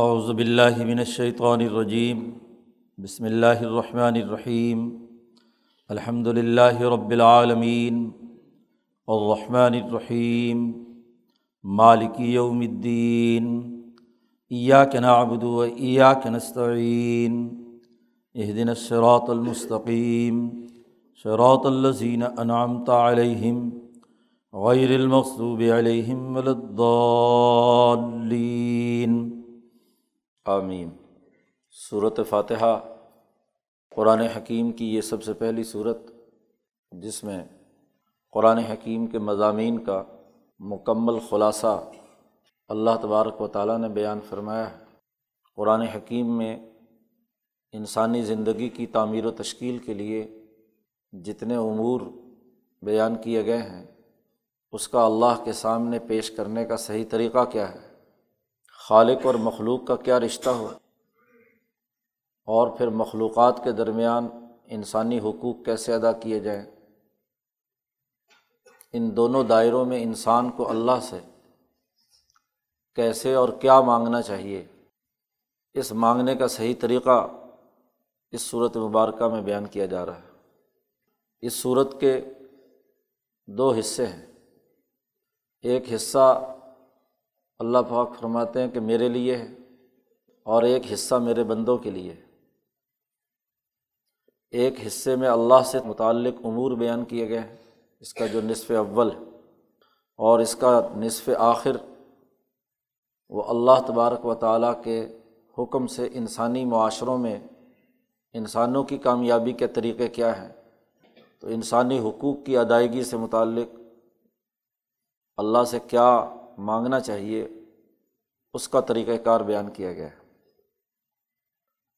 اعوذ باللہ من الشیطان الرجیم، بسم اللہ الرحمن الرحیم، الحمد للہ رب العالمین، الرحمن الرحیم، مالک یوم الدین، ایاک نعبد و ایاک نستعین، اہدنا الصراط المستقیم، صراط الذین انعمت علیہم، غیر المغضوب علیہم ولا الضالین۔ آمین۔ صورت فاتحہ، قرآن حکیم کی یہ سب سے پہلی صورت جس میں قرآن حکیم کے مضامین کا مکمل خلاصہ اللہ تبارک و تعالیٰ نے بیان فرمایا ہے۔ قرآن حکیم میں انسانی زندگی کی تعمیر و تشکیل کے لیے جتنے امور بیان کیے گئے ہیں، اس کا اللہ کے سامنے پیش کرنے کا صحیح طریقہ کیا ہے؟ خالق اور مخلوق کا کیا رشتہ ہو؟ اور پھر مخلوقات کے درمیان انسانی حقوق کیسے ادا کیے جائیں؟ ان دونوں دائروں میں انسان کو اللہ سے کیسے اور کیا مانگنا چاہیے؟ اس مانگنے کا صحیح طریقہ اس صورت مبارکہ میں بیان کیا جا رہا ہے۔ اس صورت کے دو حصے ہیں۔ ایک حصہ اللہ پاک فرماتے ہیں کہ میرے لیے ہے اور ایک حصہ میرے بندوں کے لیے ایک حصے میں اللہ سے متعلق امور بیان کیے گئے ہیں۔ اس کا جو نصف اول ہے اور اس کا نصف آخر، وہ اللہ تبارک و تعالیٰ کے حکم سے انسانی معاشروں میں انسانوں کی کامیابی کے طریقے کیا ہیں۔ تو انسانی حقوق کی ادائیگی سے متعلق اللہ سے کیا مانگنا چاہیے، اس کا طریقۂ کار بیان کیا گیا۔ ہے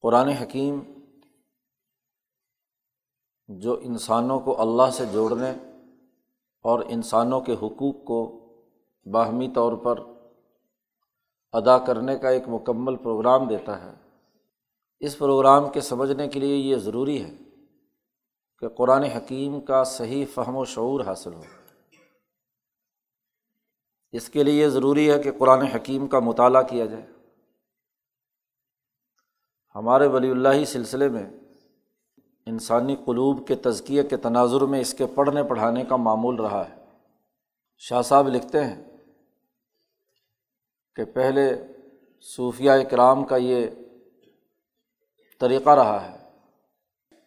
قرآن حکیم جو انسانوں کو اللہ سے جوڑنے اور انسانوں کے حقوق کو باہمی طور پر ادا کرنے کا ایک مکمل پروگرام دیتا ہے، اس پروگرام کے سمجھنے کے لیے یہ ضروری ہے کہ قرآن حکیم کا صحیح فہم و شعور حاصل ہو۔ اس کے لیے یہ ضروری ہے کہ قرآن حکیم کا مطالعہ کیا جائے۔ ہمارے ولی اللہ سلسلے میں انسانی قلوب کے تزکیے کے تناظر میں اس کے پڑھنے پڑھانے کا معمول رہا ہے۔ شاہ صاحب لکھتے ہیں کہ پہلے صوفیہ اکرام کا یہ طریقہ رہا ہے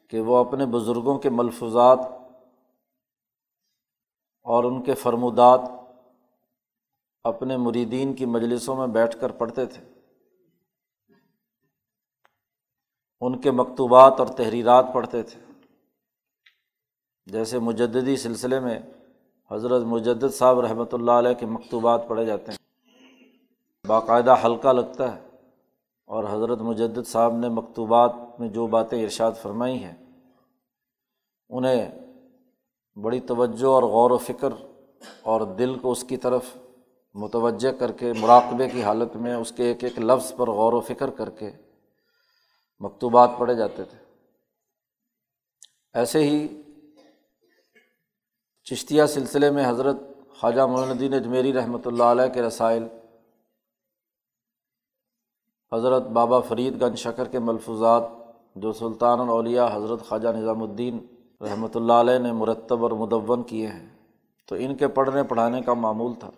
کہ وہ اپنے بزرگوں کے ملفوظات اور ان کے فرمودات اپنے مریدین کی مجلسوں میں بیٹھ کر پڑھتے تھے۔ ان کے مکتوبات اور تحریرات پڑھتے تھے۔ جیسے مجددی سلسلے میں حضرت مجدد صاحب رحمۃ اللہ علیہ کے مکتوبات پڑھے جاتے ہیں۔ باقاعدہ حلقہ لگتا ہے اور حضرت مجدد صاحب نے مکتوبات میں جو باتیں ارشاد فرمائی ہیں، انہیں بڑی توجہ اور غور و فکر اور دل کو اس کی طرف متوجہ کر کے، مراقبے کی حالت میں اس کے ایک ایک لفظ پر غور و فکر کر کے مکتوبات پڑھے جاتے تھے۔ ایسے ہی چشتیہ سلسلے میں حضرت خواجہ معین الدین اجمیری رحمۃ اللہ علیہ کے رسائل، حضرت بابا فرید گنج شکر کے ملفوظات، جو سلطان الاولیاء حضرت خواجہ نظام الدین رحمۃ اللہ علیہ نے مرتب اور مدون کیے ہیں، تو ان کے پڑھنے پڑھانے کا معمول تھا۔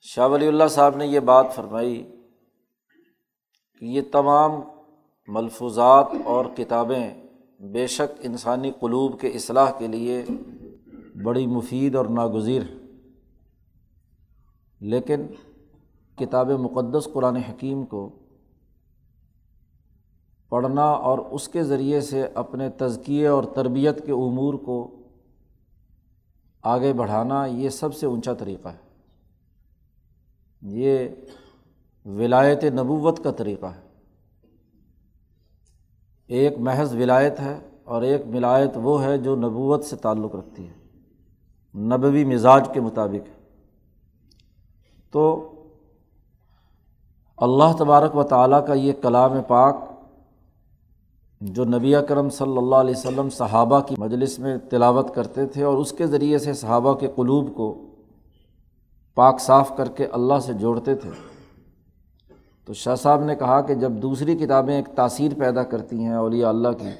شاہ ولی اللہ صاحب نے یہ بات فرمائی کہ یہ تمام ملفوظات اور کتابیں بے شک انسانی قلوب کے اصلاح کے لیے بڑی مفید اور ناگزیر ہیں۔ لیکن کتاب مقدس قرآن حکیم کو پڑھنا اور اس کے ذریعے سے اپنے تزکیے اور تربیت کے امور کو آگے بڑھانا یہ سب سے اونچا طریقہ ہے۔ یہ ولایت نبوت کا طریقہ ہے۔ ایک محض ولایت ہے اور ایک ولایت وہ ہے جو نبوت سے تعلق رکھتی ہے، نبوی مزاج کے مطابق۔ ہے تو اللہ تبارک و تعالیٰ کا یہ کلام پاک جو نبی کرم صلی اللہ علیہ وسلم صحابہ کی مجلس میں تلاوت کرتے تھے اور اس کے ذریعے سے صحابہ کے قلوب کو پاک صاف کر کے اللہ سے جوڑتے تھے۔ تو شاہ صاحب نے کہا کہ جب دوسری کتابیں ایک تاثیر پیدا کرتی ہیں اولیاء اللہ کی،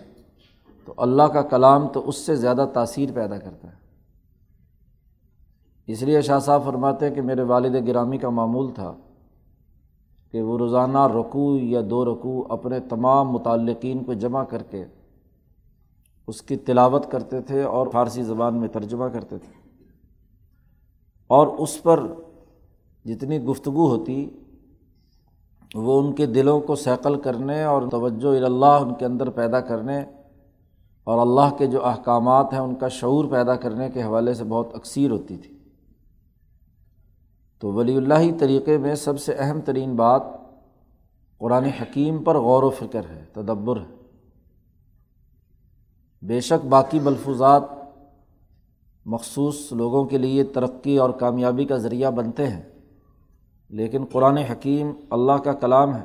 تو اللہ کا کلام تو اس سے زیادہ تاثیر پیدا کرتا ہے۔ اس لیے شاہ صاحب فرماتے ہیں کہ میرے والد گرامی کا معمول تھا کہ وہ روزانہ رکوع یا دو رکوع اپنے تمام متعلقین کو جمع کر کے اس کی تلاوت کرتے تھے اور فارسی زبان میں ترجمہ کرتے تھے۔ اور اس پر جتنی گفتگو ہوتی، وہ ان کے دلوں کو سیکل کرنے اور توجہ اللہ ان کے اندر پیدا کرنے اور اللہ کے جو احکامات ہیں، ان کا شعور پیدا کرنے کے حوالے سے بہت اکثیر ہوتی تھی۔ تو ولی اللہ طریقے میں سب سے اہم ترین بات قرآن حکیم پر غور و فکر ہے، تدبر ہے۔ بے شک باقی ملفوظات مخصوص لوگوں کے لیے ترقی اور کامیابی کا ذریعہ بنتے ہیں۔ لیکن قرآن حکیم اللہ کا کلام ہے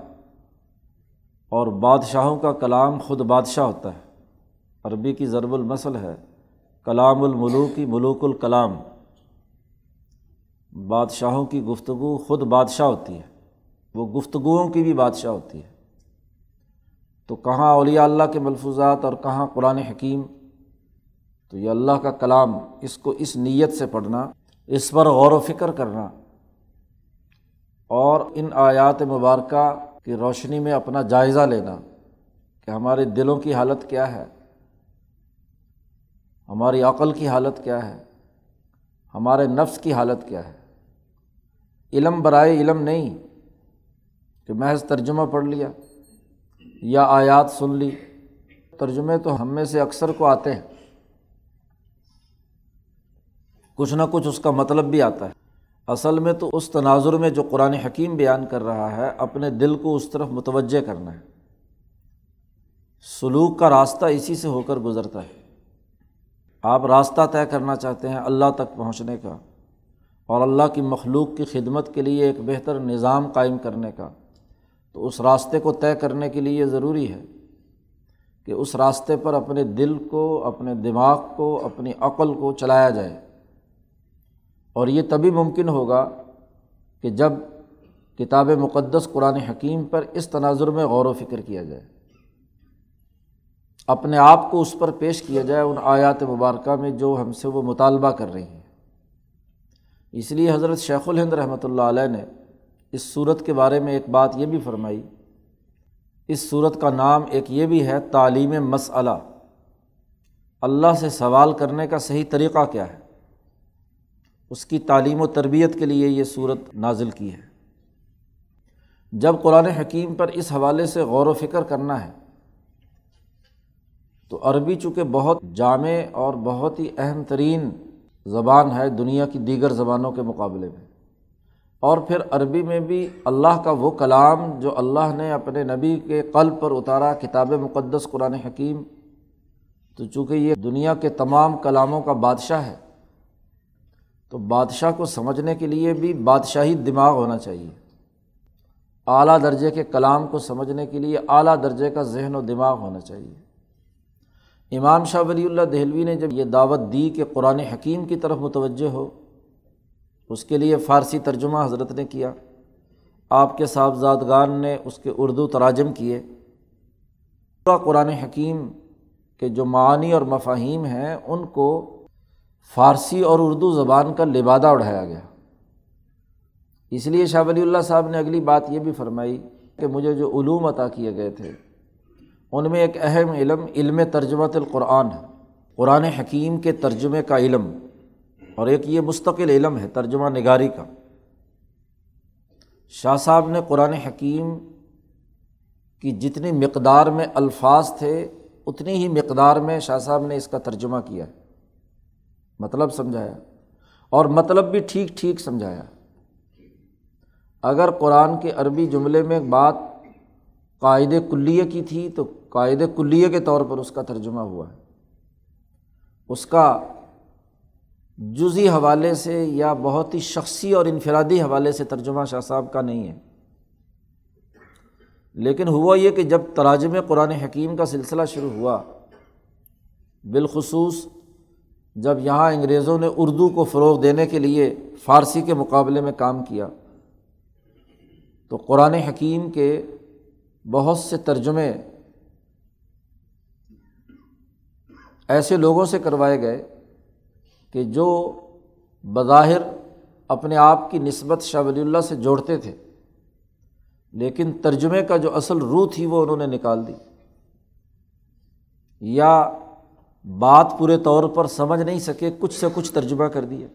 اور بادشاہوں کا کلام خود بادشاہ ہوتا ہے۔ عربی کی ضرب المسل ہے، کلام الملوکی ملوک الکلام۔ بادشاہوں کی گفتگو خود بادشاہ ہوتی ہے، وہ گفتگوؤں کی بھی بادشاہ ہوتی ہے۔ تو کہاں اولیاء اللہ کے ملفوظات اور کہاں قرآن حکیم؟ تو یہ اللہ کا کلام اس کو اس نیت سے پڑھنا، اس پر غور و فکر کرنا اور ان آیات مبارکہ کی روشنی میں اپنا جائزہ لینا کہ ہمارے دلوں کی حالت کیا ہے، ہماری عقل کی حالت کیا ہے، ہمارے نفس کی حالت کیا ہے۔ علم برائے علم نہیں کہ محض ترجمہ پڑھ لیا یا آیات سن لی۔ ترجمے تو ہم میں سے اکثر کو آتے ہیں۔ کچھ نہ کچھ اس کا مطلب بھی آتا ہے۔ اصل میں تو اس تناظر میں جو قرآن حکیم بیان کر رہا ہے، اپنے دل کو اس طرف متوجہ کرنا ہے۔ سلوک کا راستہ اسی سے ہو کر گزرتا ہے۔ آپ راستہ طے کرنا چاہتے ہیں اللہ تک پہنچنے کا، اور اللہ کی مخلوق کی خدمت کے لیے ایک بہتر نظام قائم کرنے کا۔ تو اس راستے کو طے کرنے کے لیے یہ ضروری ہے کہ اس راستے پر اپنے دل کو، اپنے دماغ کو، اپنی عقل کو چلایا جائے۔ اور یہ تبھی ممکن ہوگا کہ جب کتاب مقدس قرآن حکیم پر اس تناظر میں غور و فکر کیا جائے، اپنے آپ کو اس پر پیش کیا جائے ان آیات مبارکہ میں جو ہم سے وہ مطالبہ کر رہی ہیں۔ اس لیے حضرت شیخ الہند رحمۃ اللہ علیہ نے اس صورت کے بارے میں ایک بات یہ بھی فرمائی، اس صورت کا نام ایک یہ بھی ہے، تعلیم مسئلہ۔ اللہ سے سوال کرنے کا صحیح طریقہ کیا ہے؟ اس کی تعلیم و تربیت کے لیے یہ صورت نازل کی ہے۔ جب قرآن حکیم پر اس حوالے سے غور و فکر کرنا ہے، تو عربی چونکہ بہت جامع اور بہت ہی اہم ترین زبان ہے دنیا کی دیگر زبانوں کے مقابلے میں۔ اور پھر عربی میں بھی اللہ کا وہ کلام جو اللہ نے اپنے نبی کے قلب پر اتارا، کتاب مقدس قرآن حکیم، تو چونکہ یہ دنیا کے تمام کلاموں کا بادشاہ ہے تو بادشاہ کو سمجھنے کے لیے بھی بادشاہی دماغ ہونا چاہیے۔ اعلیٰ درجے کے کلام کو سمجھنے کے لیے اعلیٰ درجے کا ذہن و دماغ ہونا چاہیے۔ امام شاہ ولی اللہ دہلوی نے جب یہ دعوت دی کہ قرآن حکیم کی طرف متوجہ ہو، اس کے لیے فارسی ترجمہ حضرت نے کیا۔ آپ کے صاحبزادگان نے اس کے اردو تراجم کیے۔ پورا قرآن حکیم کے جو معنی اور مفاہیم ہیں، ان کو فارسی اور اردو زبان کا لبادہ اڑھایا گیا۔ اس لیے شاہ ولی اللہ صاحب نے اگلی بات یہ بھی فرمائی کہ مجھے جو علوم عطا کیے گئے تھے، ان میں ایک اہم علم علم ترجمۃ القرآن ہے۔ قرآن حکیم کے ترجمے کا علم، اور ایک یہ مستقل علم ہے، ترجمہ نگاری کا۔ شاہ صاحب نے قرآن حکیم کی جتنی مقدار میں الفاظ تھے، اتنی ہی مقدار میں شاہ صاحب نے اس کا ترجمہ کیا ہے۔ مطلب سمجھایا اور مطلب بھی ٹھیک ٹھیک سمجھایا۔ اگر قرآن کے عربی جملے میں بات قاعد کلیے کی تھی تو قاعد کلیے کے طور پر اس کا ترجمہ ہوا ہے۔ اس کا جزی حوالے سے یا بہت ہی شخصی اور انفرادی حوالے سے ترجمہ شاہ صاحب کا نہیں ہے۔ لیکن ہوا یہ کہ جب تراجم قرآن حکیم کا سلسلہ شروع ہوا، بالخصوص جب یہاں انگریزوں نے اردو کو فروغ دینے کے لیے فارسی کے مقابلے میں کام کیا، تو قرآن حکیم کے بہت سے ترجمے ایسے لوگوں سے کروائے گئے کہ جو بظاہر اپنے آپ کی نسبت شاہ ولی اللہ سے جوڑتے تھے، لیکن ترجمے کا جو اصل روح تھی وہ انہوں نے نکال دی۔ یا بات پورے طور پر سمجھ نہیں سکے، کچھ سے کچھ ترجمہ کر دیا۔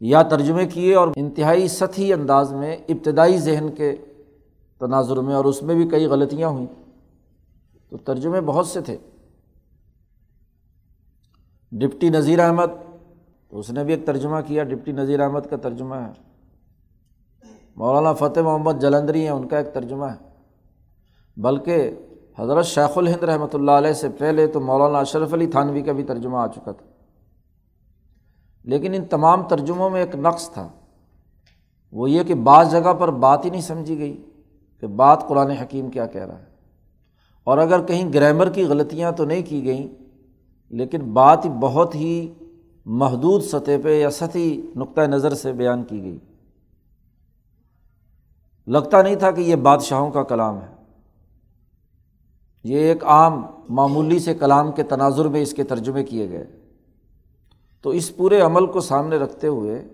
یا ترجمے کیے اور انتہائی سطحی انداز میں ابتدائی ذہن کے تناظر میں اور اس میں بھی کئی غلطیاں ہوئیں۔ تو ترجمے بہت سے تھے۔ ڈپٹی نذیر احمد، اس نے بھی ایک ترجمہ کیا۔ ڈپٹی نذیر احمد کا ترجمہ ہے۔ مولانا فتح محمد جلندری ہیں، ان کا ایک ترجمہ ہے۔ بلکہ حضرت شیخ الہند رحمۃ اللہ علیہ سے پہلے تو مولانا اشرف علی تھانوی کا بھی ترجمہ آ چکا تھا۔ لیکن ان تمام ترجموں میں ایک نقص تھا۔ وہ یہ کہ بعض جگہ پر بات ہی نہیں سمجھی گئی کہ بات قرآن حکیم کیا کہہ رہا ہے۔ اور اگر کہیں گرامر کی غلطیاں تو نہیں کی گئیں، لیکن بات بہت ہی محدود سطح پہ یا سطحی نقطۂ نظر سے بیان کی گئی۔ لگتا نہیں تھا کہ یہ بادشاہوں کا کلام ہے۔ یہ ایک عام معمولی سے کلام کے تناظر میں اس کے ترجمے کیے گئے۔ تو اس پورے عمل کو سامنے رکھتے ہوئے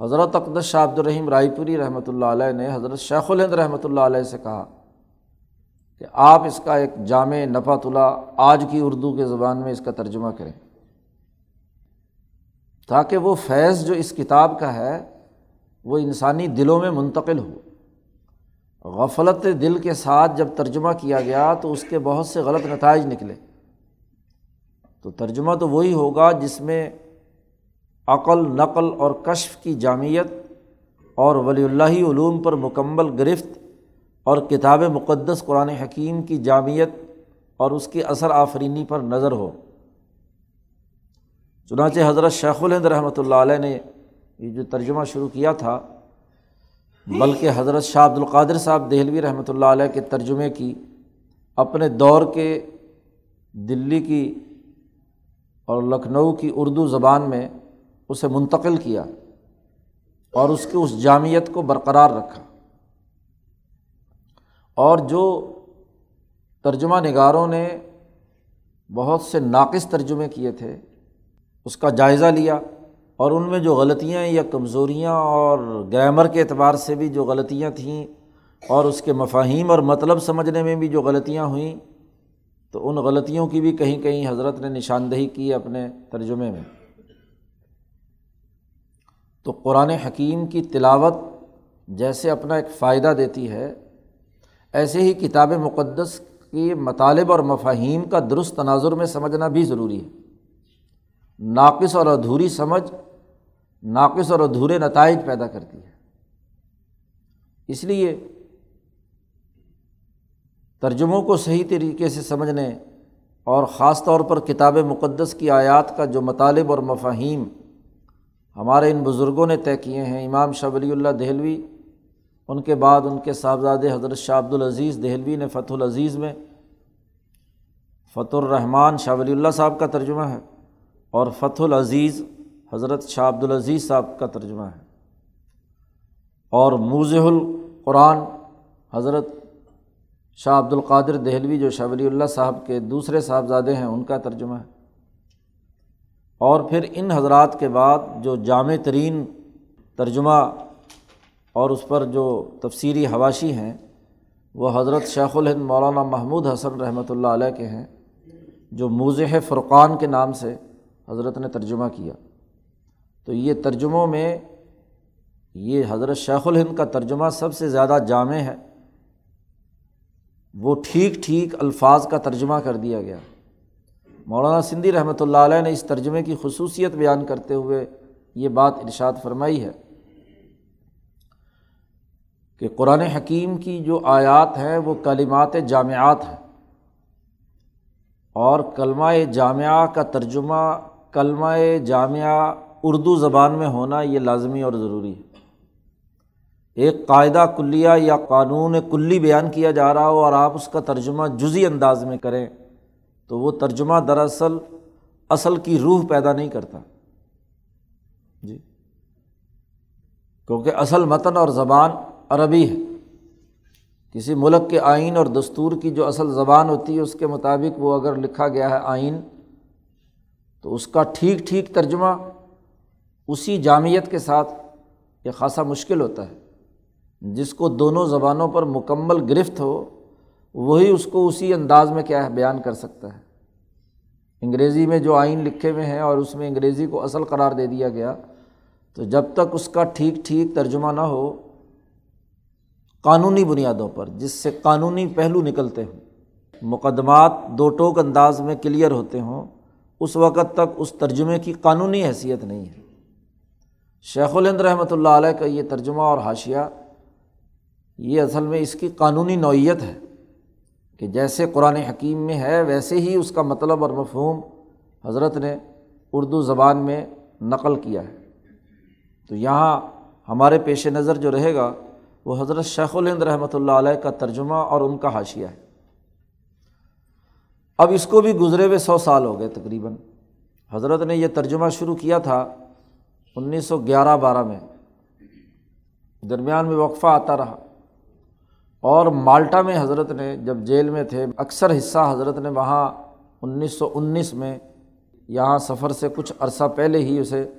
حضرت اقدس شاہ عبد الرحیم رائے پوری رحمۃ اللہ علیہ نے حضرت شیخ الہند رحمۃ اللہ علیہ سے کہا کہ آپ اس کا ایک جامع نفات اللہ آج کی اردو کے زبان میں اس کا ترجمہ کریں۔ تاکہ وہ فیض جو اس کتاب کا ہے وہ انسانی دلوں میں منتقل ہو۔ غفلت دل کے ساتھ جب ترجمہ کیا گیا تو اس کے بہت سے غلط نتائج نکلے۔ تو ترجمہ تو وہی ہوگا جس میں عقل، نقل اور کشف کی جامعت اور ولی اللہ علوم پر مکمل گرفت اور کتاب مقدس قرآن حکیم کی جامعت اور اس کی اثر آفرینی پر نظر ہو۔ چنانچہ حضرت شیخ الہند رحمۃ اللہ علیہ نے یہ جو ترجمہ شروع کیا تھا بلکہ حضرت شاہ عبد القادر صاحب دہلوی رحمۃ اللہ علیہ کے ترجمے کی، اپنے دور کے دلی کی اور لکھنؤ کی اردو زبان میں اسے منتقل کیا اور اس کی اس جامعت کو برقرار رکھا۔ اور جو ترجمہ نگاروں نے بہت سے ناقص ترجمے کیے تھے، اس کا جائزہ لیا۔ اور ان میں جو غلطیاں یا کمزوریاں اور گرامر کے اعتبار سے بھی جو غلطیاں تھیں اور اس کے مفاہیم اور مطلب سمجھنے میں بھی جو غلطیاں ہوئیں، تو ان غلطیوں کی بھی کہیں کہیں حضرت نے نشاندہی کی اپنے ترجمے میں۔ تو قرآن حکیم کی تلاوت جیسے اپنا ایک فائدہ دیتی ہے، ایسے ہی کتاب مقدس کی مطالب اور مفاہیم کا درست تناظر میں سمجھنا بھی ضروری ہے۔ ناقص اور ادھوری سمجھ ناقص اور ادھورے نتائج پیدا کرتی ہے۔ اس لیے ترجموں کو صحیح طریقے سے سمجھنے اور خاص طور پر کتاب مقدس کی آیات کا جو مطالب اور مفاہیم ہمارے ان بزرگوں نے طے کیے ہیں، امام شاہ ولی اللہ دہلوی، ان کے بعد ان کے صاحبزادے حضرت شاہ عبد العزیز دہلوی نے فتح العزیز میں فتح الرحمٰن شاہ ولی اللہ صاحب کا ترجمہ ہے اور فتح العزیز حضرت شاہ عبد العزیز صاحب کا ترجمہ ہے۔ اور موضح القرآن حضرت شاہ عبد القادر دہلوی جو شاہ ولی اللہ صاحب کے دوسرے صاحبزادے ہیں، ان کا ترجمہ ہے۔ اور پھر ان حضرات کے بعد جو جامع ترین ترجمہ اور اس پر جو تفصیلی حواشی ہیں، وہ حضرت شیخ الہند مولانا محمود حسن رحمۃ اللہ علیہ کے ہیں، جو موضح فرقان کے نام سے حضرت نے ترجمہ کیا۔ تو یہ ترجموں میں یہ حضرت شیخ الہند کا ترجمہ سب سے زیادہ جامع ہے۔ وہ ٹھیک ٹھیک الفاظ کا ترجمہ کر دیا گیا۔ مولانا سندھی رحمۃ اللہ علیہ نے اس ترجمے کی خصوصیت بیان کرتے ہوئے یہ بات ارشاد فرمائی ہے کہ قرآن حکیم کی جو آیات ہیں وہ کلمات جامعات ہیں اور کلمہ جامعہ کا ترجمہ کلمہ جامعہ اردو زبان میں ہونا یہ لازمی اور ضروری ہے۔ ایک قاعدہ کلیہ یا قانون کلی بیان کیا جا رہا ہو اور آپ اس کا ترجمہ جزی انداز میں کریں تو وہ ترجمہ دراصل اصل کی روح پیدا نہیں کرتا۔ جی۔ کیونکہ اصل متن اور زبان عربی ہے۔ کسی ملک کے آئین اور دستور کی جو اصل زبان ہوتی ہے اس کے مطابق وہ اگر لکھا گیا ہے آئین تو اس کا ٹھیک ٹھیک ترجمہ اسی جامعت کے ساتھ یہ خاصا مشکل ہوتا ہے۔ جس کو دونوں زبانوں پر مکمل گرفت ہو، وہی اس کو اسی انداز میں کیا ہے بیان کر سکتا ہے۔ انگریزی میں جو آئین لکھے ہوئے ہیں اور اس میں انگریزی کو اصل قرار دے دیا گیا، تو جب تک اس کا ٹھیک ٹھیک ترجمہ نہ ہو، قانونی بنیادوں پر، جس سے قانونی پہلو نکلتے ہوں، مقدمات دو ٹوک انداز میں کلیئر ہوتے ہوں، اس وقت تک اس ترجمے کی قانونی حیثیت نہیں ہے۔ شیخ الند رحمۃ اللہ علیہ کا یہ ترجمہ اور حاشیہ، یہ اصل میں اس کی قانونی نوعیت ہے کہ جیسے قرآن حکیم میں ہے، ویسے ہی اس کا مطلب اور مفہوم حضرت نے اردو زبان میں نقل کیا ہے۔ تو یہاں ہمارے پیش نظر جو رہے گا، وہ حضرت شیخ الہند رحمۃ اللہ علیہ کا ترجمہ اور ان کا حاشیہ ہے۔ اب اس کو بھی گزرے ہوئے سو سال ہو گئے تقریباً۔ حضرت نے یہ ترجمہ شروع کیا تھا انیس سو گیارہ بارہ میں درمیان میں وقفہ آتا رہا اور مالٹا میں حضرت نے جب جیل میں تھے، اکثر حصہ حضرت نے وہاں انیس سو انیس میں یہاں سفر سے کچھ عرصہ پہلے ہی اسے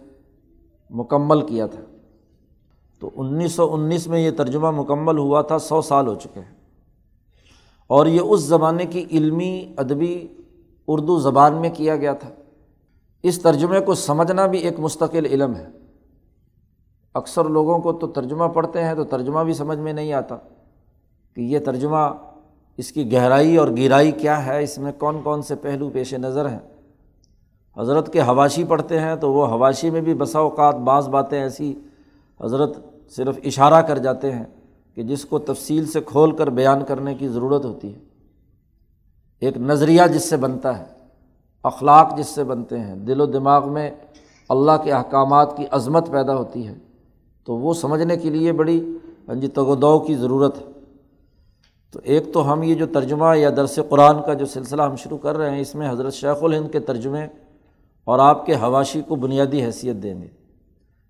مکمل کیا تھا۔ تو انیس سو انیس میں یہ ترجمہ مکمل ہوا تھا، سو سال ہو چکے ہیں۔ اور یہ اس زمانے کی علمی، ادبی اردو زبان میں کیا گیا تھا۔ اس ترجمے کو سمجھنا بھی ایک مستقل علم ہے۔ اکثر لوگوں کو تو ترجمہ پڑھتے ہیں تو ترجمہ بھی سمجھ میں نہیں آتا کہ یہ ترجمہ اس کی گہرائی اور گہرائی کیا ہے، اس میں کون کون سے پہلو پیش نظر ہیں۔ حضرت کے حواشی پڑھتے ہیں تو وہ حواشی میں بھی بسا اوقات بعض باتیں ایسی حضرت صرف اشارہ کر جاتے ہیں کہ جس کو تفصیل سے کھول کر بیان کرنے کی ضرورت ہوتی ہے۔ ایک نظریہ جس سے بنتا ہے۔ اخلاق جس سے بنتے ہیں، دل و دماغ میں اللہ کے احکامات کی عظمت پیدا ہوتی ہے۔ تو وہ سمجھنے کے لیے بڑی جی تگودو کی ضرورت ہے۔ تو ایک تو ہم یہ جو ترجمہ یا درس قرآن کا جو سلسلہ ہم شروع کر رہے ہیں، اس میں حضرت شیخ الہند کے ترجمے اور آپ کے حواشی کو بنیادی حیثیت دیں گے۔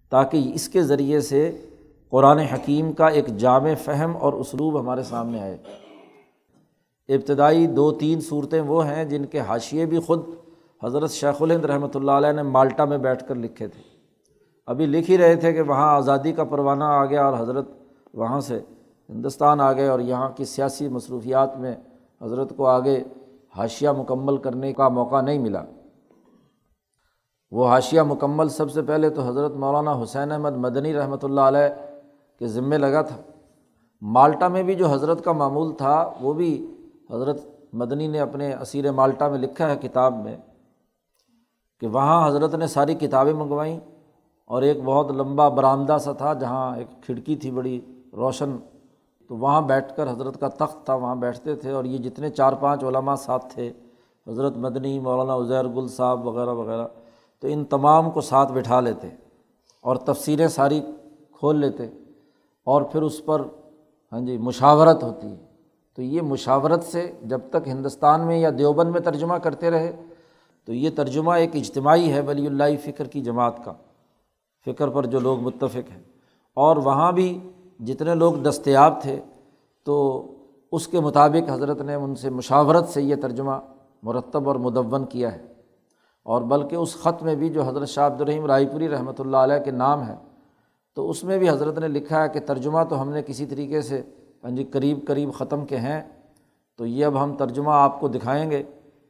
تاکہ اس کے ذریعے سے قرآن حکیم کا ایک جامع فہم اور اسلوب ہمارے سامنے آئے۔ ابتدائی دو تین صورتیں وہ ہیں جن کے حاشیے بھی خود حضرت شیخ الہند رحمۃ اللہ علیہ نے مالٹا میں بیٹھ کر لکھے تھے۔ ابھی لکھ ہی رہے تھے کہ وہاں آزادی کا پروانہ آ گیا اور حضرت وہاں سے ہندوستان آ گئے اور یہاں کی سیاسی مصروفیات میں حضرت کو آگے حاشیہ مکمل کرنے کا موقع نہیں ملا۔ وہ حاشیہ مکمل سب سے پہلے تو حضرت مولانا حسین احمد مدنی رحمۃ اللہ علیہ کے ذمے لگا تھا۔ مالٹا میں بھی جو حضرت کا معمول تھا وہ بھی حضرت مدنی نے اپنے اسیر مالٹا میں لکھا ہے کتاب میں کہ وہاں حضرت نے ساری کتابیں منگوائیں اور ایک بہت لمبا برآمدہ سا تھا جہاں ایک کھڑکی تھی بڑی روشن، تو وہاں بیٹھ کر حضرت کا تخت تھا، وہاں بیٹھتے تھے اور یہ جتنے چار پانچ علماء ساتھ تھے، حضرت مدنی، مولانا عزیر گل صاحب وغیرہ وغیرہ، تو ان تمام کو ساتھ بٹھا لیتے اور تفصیلیں ساری کھول لیتے اور پھر اس پر ہاں جی مشاورت ہوتی ہے۔ تو یہ مشاورت سے جب تک ہندوستان میں یا دیوبند میں ترجمہ کرتے رہے، تو یہ ترجمہ ایک اجتماعی ہے ولی اللہ فکر کی جماعت کا۔ فکر پر جو لوگ متفق ہیں۔ اور وہاں بھی جتنے لوگ دستیاب تھے، تو اس کے مطابق حضرت نے ان سے مشاورت سے یہ ترجمہ مرتب اور مدون کیا ہے۔ اور بلکہ اس خط میں بھی جو حضرت شاہ عبد الرحیم رائے پوری رحمۃ اللہ علیہ کے نام ہے تو اس میں بھی حضرت نے لکھا ہے کہ ترجمہ تو ہم نے کسی طریقے سے ہاں جی قریب قریب ختم کے ہیں، تو یہ اب ہم ترجمہ آپ کو دکھائیں گے،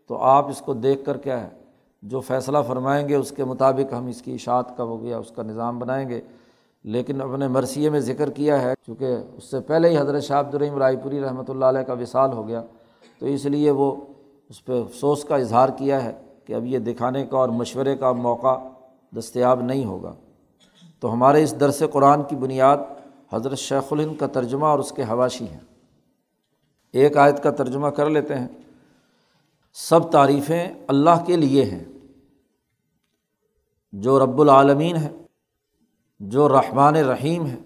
تو آپ اس کو دیکھ کر کیا ہے، جو فیصلہ فرمائیں گے اس کے مطابق ہم اس کی اشاعت کا ہو گیا اس کا نظام بنائیں گے۔ لیکن اپنے مرثیے میں ذکر کیا ہے، چونکہ اس سے پہلے ہی حضرت شاہ عبد الرحیم رائے پوری رحمۃ اللہ علیہ کا وصال ہو گیا، تو اس لیے وہ اس پہ افسوس کا اظہار کیا ہے کہ اب یہ دکھانے کا اور مشورے کا موقع دستیاب نہیں ہوگا۔ تو ہمارے اس درس قرآن کی بنیاد حضرت شیخ الہند کا ترجمہ اور اس کے حواشی ہیں۔ ایک آیت کا ترجمہ کر لیتے ہیں۔ سب تعریفیں اللہ کے لیے ہیں۔ جو رب العالمین ہے جو رحمٰن رحیم ہے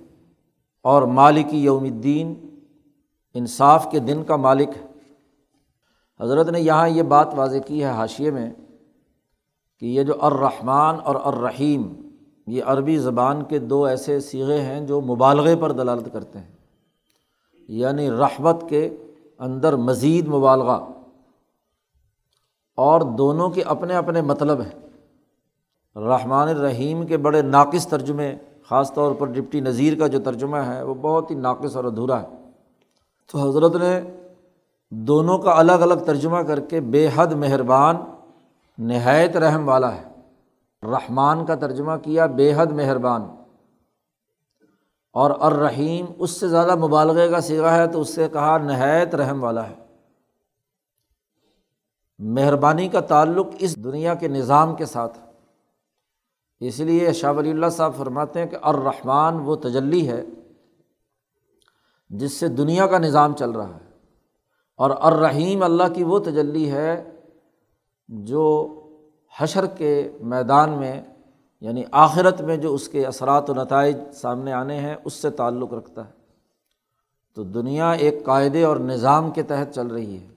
اور مالکی یوم الدین، انصاف کے دن کا مالک ہے حضرت نے یہاں یہ بات واضح کی ہے حاشیے میں کہ یہ جو الرحمٰن اور الرحیم یہ عربی زبان کے دو ایسے سیغے ہیں جو مبالغے پر دلالت کرتے ہیں۔ یعنی رحمت کے اندر مزید مبالغہ۔ اور دونوں کے اپنے اپنے مطلب ہیں۔ رحمٰن الرحیم کے بڑے ناقص ترجمے، خاص طور پر ڈپٹی نذیر کا جو ترجمہ ہے، وہ بہت ہی ناقص اور ادھورا ہے۔ تو حضرت نے دونوں کا الگ الگ ترجمہ کر کے بے حد مہربان، نہایت رحم والا ہے۔ رحمان کا ترجمہ کیا، بے حد مہربان۔ اور الرحیم، اس سے زیادہ مبالغے کا سگا ہے تو اس سے کہا، نہایت رحم والا ہے۔ مہربانی کا تعلق اس دنیا کے نظام کے ساتھ۔ اس لیے شاہ ولی اللہ صاحب فرماتے ہیں کہ الرحمٰن وہ تجلی ہے جس سے دنیا کا نظام چل رہا ہے۔ اور الرحیم اللہ کی وہ تجلی ہے جو حشر کے میدان میں یعنی آخرت میں جو اس کے اثرات و نتائج سامنے آنے ہیں، اس سے تعلق رکھتا ہے۔ تو دنیا ایک قاعدے اور نظام کے تحت چل رہی ہے۔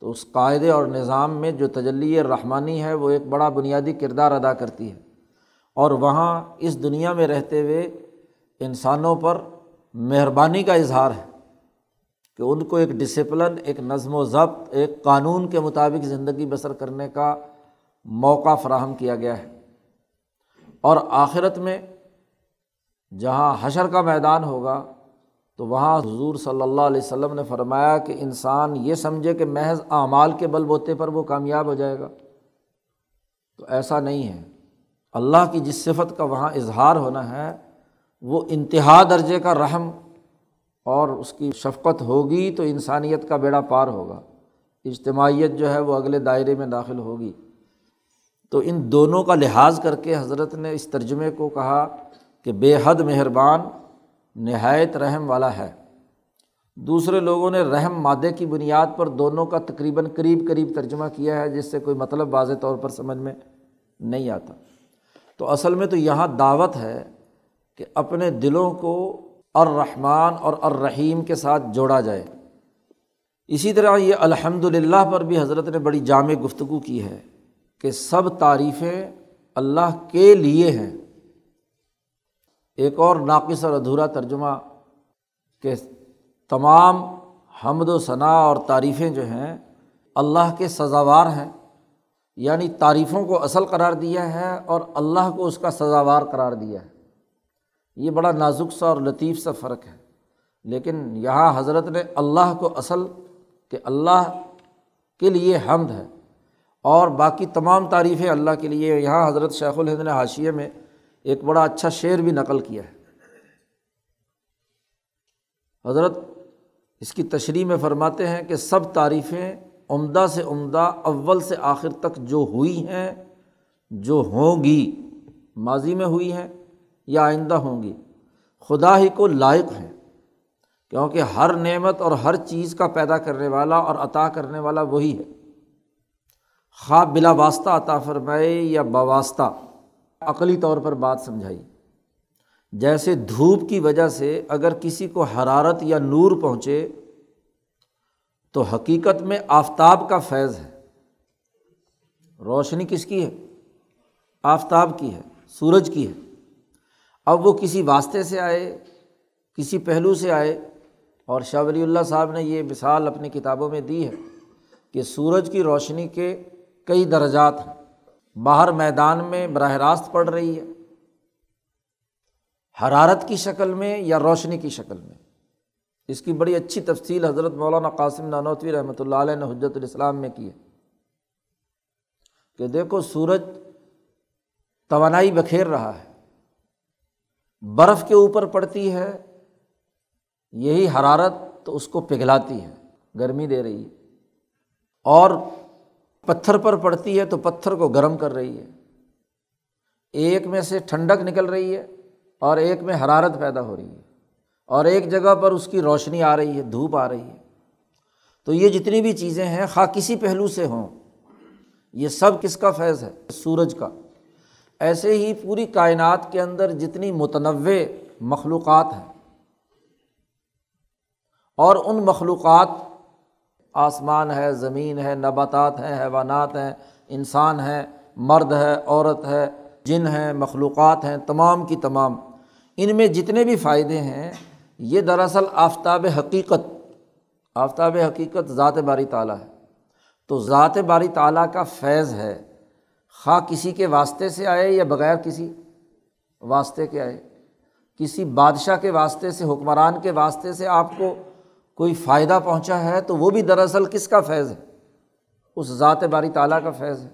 تو اس قاعدے اور نظام میں جو تجلی رحمانی ہے، وہ ایک بڑا بنیادی کردار ادا کرتی ہے۔ اور وہاں اس دنیا میں رہتے ہوئے انسانوں پر مہربانی کا اظہار ہے کہ ان کو ایک ڈسپلن ایک نظم و ضبط، ایک قانون کے مطابق زندگی بسر کرنے کا موقع فراہم کیا گیا ہے۔ اور آخرت میں جہاں حشر کا میدان ہوگا، تو وہاں حضور صلی اللہ علیہ وسلم نے فرمایا کہ انسان یہ سمجھے کہ محض اعمال کے بل بوتے پر وہ کامیاب ہو جائے گا۔ تو ایسا نہیں ہے۔ اللہ کی جس صفت کا وہاں اظہار ہونا ہے، وہ انتہا درجے کا رحم اور اس کی شفقت ہوگی تو انسانیت کا بیڑا پار ہوگا۔ اجتماعیت جو ہے وہ اگلے دائرے میں داخل ہوگی۔ تو ان دونوں کا لحاظ کر کے حضرت نے اس ترجمے کو کہا کہ بے حد مہربان، نہایت رحم والا ہے۔ دوسرے لوگوں نے رحم مادے کی بنیاد پر دونوں کا تقریباً قریب قریب ترجمہ کیا ہے، جس سے کوئی مطلب واضح طور پر سمجھ میں نہیں آتا۔ تو اصل میں تو یہاں دعوت ہے کہ اپنے دلوں کو الرحمٰن اور الرحیم کے ساتھ جوڑا جائے۔ اسی طرح یہ الحمد للہ پر بھی حضرت نے بڑی جامع گفتگو کی ہے۔ کہ سب تعریفیں اللہ کے لیے ہیں۔ ایک اور ناقص اور ادھورا ترجمہ کہ تمام حمد و ثناء اور تعریفیں جو ہیں اللہ کے سزاوار ہیں یعنی تعریفوں کو اصل قرار دیا ہے اور اللہ کو اس کا سزاوار قرار دیا ہے۔ یہ بڑا نازک سا اور لطیف سا فرق ہے۔ لیکن یہاں حضرت نے اللہ کو اصل کہ اللہ کے لیے حمد ہے۔ اور باقی تمام تعریفیں اللہ کے لیے یہاں حضرت شیخ الہند نے حاشیے میں ایک بڑا اچھا شعر بھی نقل کیا ہے۔ حضرت اس کی تشریح میں فرماتے ہیں کہ سب تعریفیں عمدہ سے عمدہ اول سے آخر تک جو ہوئی ہیں، جو ہوں گی، ماضی میں ہوئی ہیں یا آئندہ ہوں گی، خدا ہی کو لائق ہیں۔ کیونکہ ہر نعمت اور ہر چیز کا پیدا کرنے والا اور عطا کرنے والا وہی ہے۔ خواب بلا واسطہ عطا فرمائے یا باواسطہ عقلی طور پر بات سمجھائی۔ جیسے دھوپ کی وجہ سے اگر کسی کو حرارت یا نور پہنچے، تو حقیقت میں آفتاب کا فیض ہے۔ روشنی کس کی ہے؟ آفتاب کی ہے، سورج کی ہے۔ اب وہ کسی واسطے سے آئے، کسی پہلو سے آئے۔ اور شاہ ولی اللہ صاحب نے یہ مثال اپنی کتابوں میں دی ہے کہ سورج کی روشنی کے کئی درجات ہیں۔ باہر میدان میں براہ راست پڑ رہی ہے۔ حرارت کی شکل میں یا روشنی کی شکل میں؟ اس کی بڑی اچھی تفصیل حضرت مولانا قاسم نانوتوی رحمۃ اللہ علیہ نے حجرت الاسلام میں کی ہے۔ کہ دیکھو سورج توانائی بکھیر رہا ہے۔ برف کے اوپر پڑتی ہے، یہی حرارت تو اس کو پگھلاتی ہے، گرمی دے رہی ہے۔ اور پتھر پر پڑتی ہے تو پتھر کو گرم کر رہی ہے۔ ایک میں سے ٹھنڈک نکل رہی ہے اور ایک میں حرارت پیدا ہو رہی ہے اور ایک جگہ پر اس کی روشنی آ رہی ہے، دھوپ آ رہی ہے۔ تو یہ جتنی بھی چیزیں ہیں، خواہ کسی پہلو سے ہوں، یہ سب کس کا فیض ہے؟ سورج کا۔ ایسے ہی پوری کائنات کے اندر جتنی متنوع مخلوقات ہیں اور ان مخلوقات آسمان ہے، زمین ہے، نباتات ہیں، حیوانات ہیں، انسان ہے مرد ہے، عورت ہے، جن ہیں، مخلوقات ہیں، تمام کی تمام۔ ان میں جتنے بھی فائدے ہیں، یہ دراصل آفتاب حقیقت آفتاب حقیقت ذات باری تعالیٰ ہے۔ تو ذات باری تعالیٰ کا فیض ہے، خواہ کسی کے واسطے سے آئے یا بغیر کسی واسطے کے آئے۔ کسی بادشاہ کے واسطے سے، حکمران کے واسطے سے آپ کو کوئی فائدہ پہنچا ہے تو وہ بھی دراصل کس کا فیض ہے؟ اس ذات باری تعالیٰ کا فیض ہے۔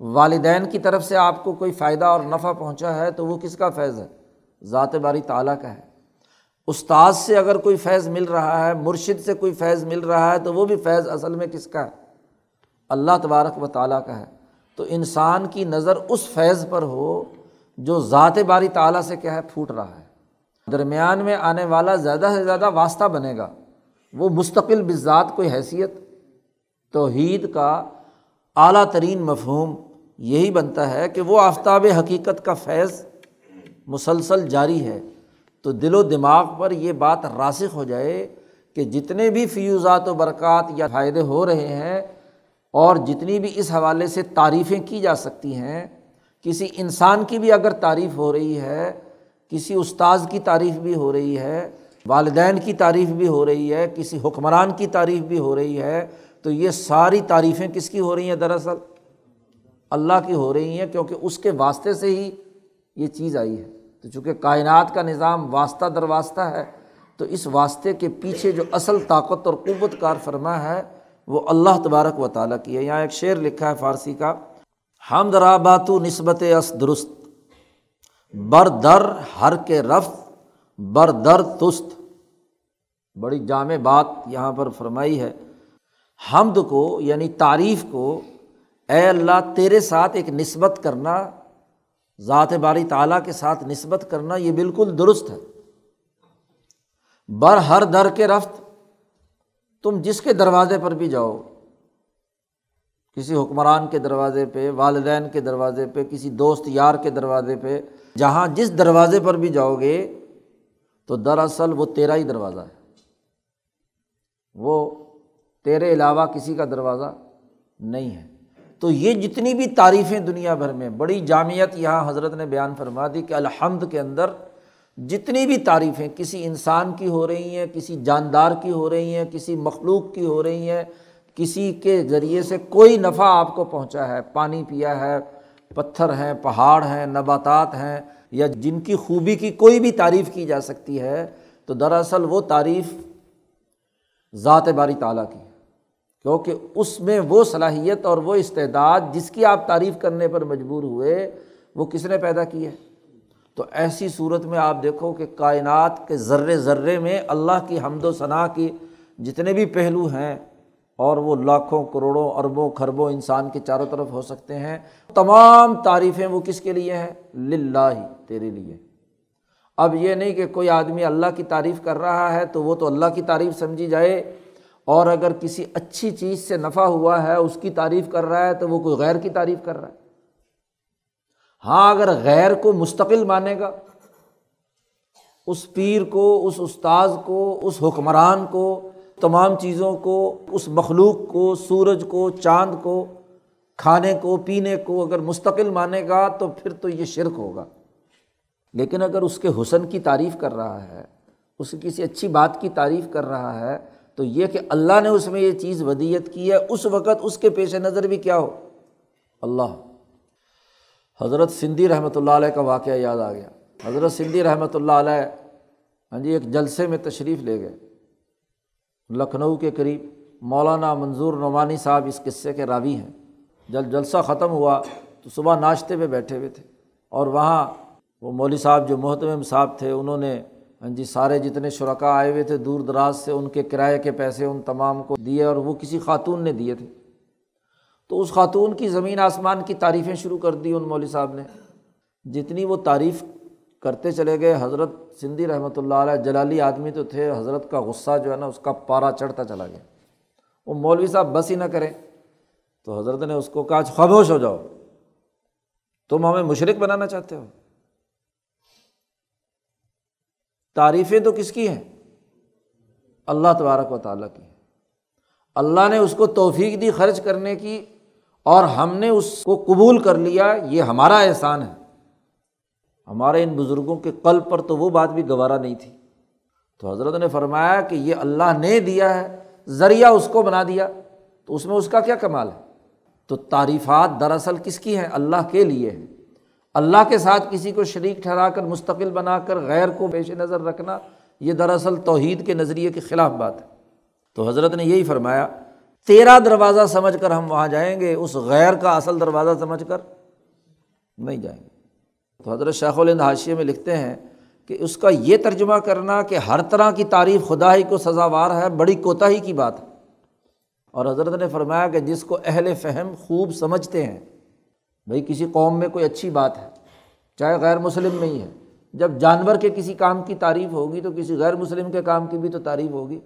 والدین کی طرف سے آپ کو کوئی فائدہ اور نفع پہنچا ہے تو وہ کس کا فیض ہے؟ ذات باری تعالیٰ کا ہے۔ استاذ سے اگر کوئی فیض مل رہا ہے، مرشد سے کوئی فیض مل رہا ہے تو وہ بھی فیض اصل میں کس کا ہے؟ اللہ تبارک و تعالیٰ کا ہے۔ تو انسان کی نظر اس فیض پر ہو جو ذات باری تعالیٰ سے کیا ہے، پھوٹ رہا ہے۔ درمیان میں آنے والا زیادہ سے زیادہ واسطہ بنے گا۔ وہ مستقل بذات کوئی حیثیت، توحید کا اعلیٰ ترین مفہوم یہی بنتا ہے کہ وہ آفتاب حقیقت کا فیض مسلسل جاری ہے۔ تو دل و دماغ پر یہ بات راسخ ہو جائے کہ جتنے بھی فیوزات و برکات یا فائدے ہو رہے ہیں اور جتنی بھی اس حوالے سے تعریفیں کی جا سکتی ہیں، کسی انسان کی بھی اگر تعریف ہو رہی ہے، کسی استاذ کی تعریف بھی ہو رہی ہے والدین کی تعریف بھی ہو رہی ہے، کسی حکمران کی تعریف بھی ہو رہی ہے، تو یہ ساری تعریفیں کس کی ہو رہی ہیں دراصل؟ اللہ کی ہو رہی ہیں، کیونکہ اس کے واسطے سے ہی یہ چیز آئی ہے۔ تو چونکہ کائنات کا نظام واسطہ در واسطہ ہے، تو اس واسطے کے پیچھے جو اصل طاقت اور قوت کار فرما ہے، وہ اللہ تبارک و تعالیٰ کی ہے۔ یہاں ایک شعر لکھا ہے فارسی کا، ہم درآباتو نسبت اس درست بر در ہر کے رفت بر در تست۔ بڑی جامع بات یہاں پر فرمائی ہے۔ حمد کو یعنی تعریف کو اے اللہ تیرے ساتھ ایک نسبت کرنا، ذات باری تعالیٰ کے ساتھ نسبت کرنا، یہ بالکل درست ہے۔ بر ہر در کے رفت، تم جس کے دروازے پر بھی جاؤ، کسی حکمران کے دروازے پہ، والدین کے دروازے پہ، کسی دوست یار کے دروازے پہ، جہاں جس دروازے پر بھی جاؤ گے تو دراصل وہ تیرا ہی دروازہ ہے۔ وہ تیرے علاوہ کسی کا دروازہ نہیں ہے۔ تو یہ جتنی بھی تعریفیں دنیا بھر میں، بڑی جامعت یہاں حضرت نے بیان فرما دی کہ الحمد کے اندر جتنی بھی تعریفیں کسی انسان کی ہو رہی ہیں، کسی جاندار کی ہو رہی ہیں، کسی مخلوق کی ہو رہی ہیں، کسی کے ذریعے سے کوئی نفع آپ کو پہنچا ہے، پانی پیا ہے پتھر ہیں، پہاڑ ہیں، نباتات ہیں، یا جن کی خوبی کی کوئی بھی تعریف کی جا سکتی ہے، تو دراصل وہ تعریف ذات باری تعالیٰ کی کیونکہ اس میں وہ صلاحیت اور وہ استعداد جس کی آپ تعریف کرنے پر مجبور ہوئے، وہ کس نے پیدا کی ہے؟ تو ایسی صورت میں آپ دیکھو کہ کائنات کے ذرے ذرے میں اللہ کی حمد و ثناء کی جتنے بھی پہلو ہیں اور وہ لاکھوں کروڑوں اربوں کھربوں انسان کے چاروں طرف ہو سکتے ہیں۔ تمام تعریفیں وہ کس کے لیے ہیں؟ للہ ہی، تیرے لیے۔ اب یہ نہیں کہ کوئی آدمی اللہ کی تعریف کر رہا ہے تو وہ تو اللہ کی تعریف سمجھی جائے۔ اور اگر کسی اچھی چیز سے نفع ہوا ہے، اس کی تعریف کر رہا ہے تو وہ کوئی غیر کی تعریف کر رہا ہے۔ ہاں اگر غیر کو مستقل مانے گا، اس پیر کو، اس استاذ کو، اس حکمران کو تمام چیزوں کو، اس مخلوق کو، سورج کو، چاند کو، کھانے کو، پینے کو اگر مستقل مانے گا تو پھر تو یہ شرک ہوگا۔ لیکن اگر اس کے حسن کی تعریف کر رہا ہے، اس کی کسی اچھی بات کی تعریف کر رہا ہے، تو یہ کہ اللہ نے اس میں یہ چیز ودیت کی ہے، اس وقت اس کے پیش نظر بھی کیا ہو۔ اللہ۔ حضرت سندھی رحمۃ اللہ علیہ کا واقعہ یاد آ گیا۔ حضرت سندھی رحمۃ اللہ علیہ ہاں جی ایک جلسے میں تشریف لے گئے۔ لکھنؤ کے قریب مولانا منظور نعمانی صاحب اس قصے کے راوی ہیں۔ جب جلسہ ختم ہوا تو صبح ناشتے پہ بیٹھے ہوئے تھے اور وہاں وہ مولوی صاحب جو محتم صاحب تھے، انہوں نے ہاں جی سارے جتنے شرکا آئے ہوئے تھے دور دراز سے، ان کے کرائے کے پیسے ان تمام کو دیے اور وہ کسی خاتون نے دیے تھے۔ تو اس خاتون کی زمین آسمان کی تعریفیں شروع کر دی ان مولوی صاحب نے۔ جتنی وہ تعریف کرتے چلے گئے۔ حضرت سندھی رحمۃ اللہ علیہ جلالی آدمی تو تھے، حضرت کا غصہ جو ہے نا، اس کا پارا چڑھتا چلا گیا۔ وہ مولوی صاحب بس ہی نہ کریں، تو حضرت نے اس کو کہا اچھا، خاموش ہو جاؤ۔ تم ہمیں مشرق بنانا چاہتے ہو۔ تعریفیں تو کس کی ہیں؟ اللہ تبارک و تعالیٰ کی۔ اللہ نے اس کو توفیق دی خرچ کرنے کی، اور ہم نے اس کو قبول کر لیا۔ یہ ہمارا احسان ہے۔ ہمارے ان بزرگوں کے قلب پر تو وہ بات بھی گوارا نہیں تھی۔ تو حضرت نے فرمایا کہ یہ اللہ نے دیا ہے، ذریعہ اس کو بنا دیا، تو اس میں اس کا کیا کمال ہے؟ تو تعریفات دراصل کس کی ہیں؟ اللہ کے لیے ہیں۔ اللہ کے ساتھ کسی کو شریک ٹھہرا کر، مستقل بنا کر، غیر کو پیش نظر رکھنا، یہ دراصل توحید کے نظریے کے خلاف بات ہے۔ تو حضرت نے یہی فرمایا، تیرا دروازہ سمجھ کر ہم وہاں جائیں گے، اس غیر کا اصل دروازہ سمجھ کر نہیں جائیں گے۔ تو حضرت شیخ الند حاشیے میں لکھتے ہیں کہ اس کا یہ ترجمہ کرنا کہ ہر طرح کی تعریف خدا ہی کو سزاوار ہے، بڑی کوتاہی کی بات ہے۔ اور حضرت نے فرمایا کہ جس کو اہل فہم خوب سمجھتے ہیں، بھائی کسی قوم میں کوئی اچھی بات ہے، چاہے غیر مسلم میں ہی ہے۔ جب جانور کے کسی کام کی تعریف ہوگی تو کسی غیر مسلم کے کام کی بھی تو تعریف ہوگی۔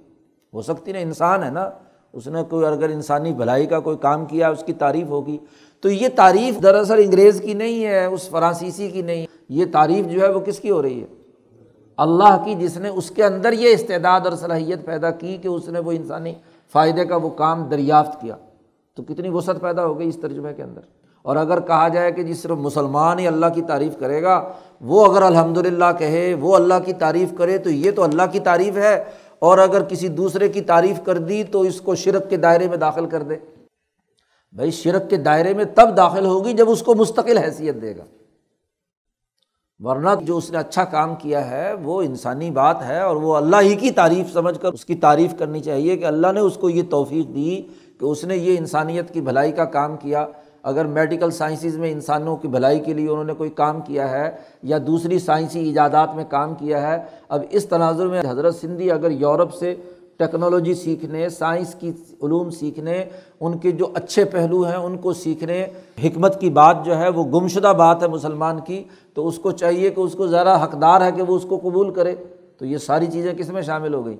ہو سکتی نا انسان ہے نا۔ اس نے کوئی اگر انسانی بھلائی کا کوئی کام کیا، اس کی تعریف ہوگی۔ تو یہ تعریف دراصل انگریز کی نہیں ہے، اس فرانسیسی کی نہیں۔ یہ تعریف جو ہے وہ کس کی ہو رہی ہے؟ اللہ کی، جس نے اس کے اندر یہ استعداد اور صلاحیت پیدا کی کہ اس نے وہ انسانی فائدے کا وہ کام دریافت کیا۔ تو کتنی وسعت پیدا ہو گئی اس ترجمے کے اندر۔ اور اگر کہا جائے کہ جس صرف مسلمان ہی اللہ کی تعریف کرے گا، وہ اگر الحمد للہ کہے، وہ اللہ کی تعریف کرے تو یہ تو اللہ کی تعریف ہے۔ اور اگر کسی دوسرے کی تعریف کر دی تو اس کو شرک کے دائرے میں داخل کر دے۔ بھائی، شرک کے دائرے میں تب داخل ہوگی جب اس کو مستقل حیثیت دے گا۔ ورنہ جو اس نے اچھا کام کیا ہے، وہ انسانی بات ہے اور وہ اللہ ہی کی تعریف سمجھ کر، اس کی تعریف کرنی چاہیے کہ اللہ نے اس کو یہ توفیق دی کہ اس نے یہ انسانیت کی بھلائی کا کام کیا۔ اگر میڈیکل سائنسز میں انسانوں کی بھلائی کے لیے انہوں نے کوئی کام کیا ہے یا دوسری سائنسی ایجادات میں کام کیا ہے، اب اس تناظر میں حضرت سندھی اگر یورپ سے ٹیکنالوجی سیکھنے، سائنس کی علوم سیکھنے، ان کے جو اچھے پہلو ہیں ان کو سیکھنے، حکمت کی بات جو ہے وہ گمشدہ بات ہے مسلمان کی، تو اس کو چاہیے کہ اس کو ذرا حقدار ہے کہ وہ اس کو قبول کرے۔ تو یہ ساری چیزیں کس میں شامل ہو گئیں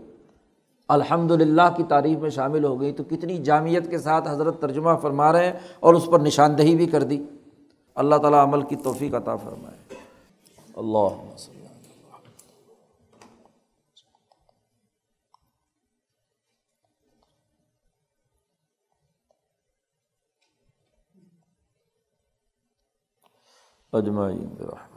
الحمد للہ کی تعریف میں شامل ہو گئی تو کتنی جامعت کے ساتھ حضرت ترجمہ فرما رہے ہیں اور اس پر نشاندہی بھی کر دی۔ اللہ تعالیٰ عمل کی توفیق عطا فرمائے۔ اللہ اجمعین رحمت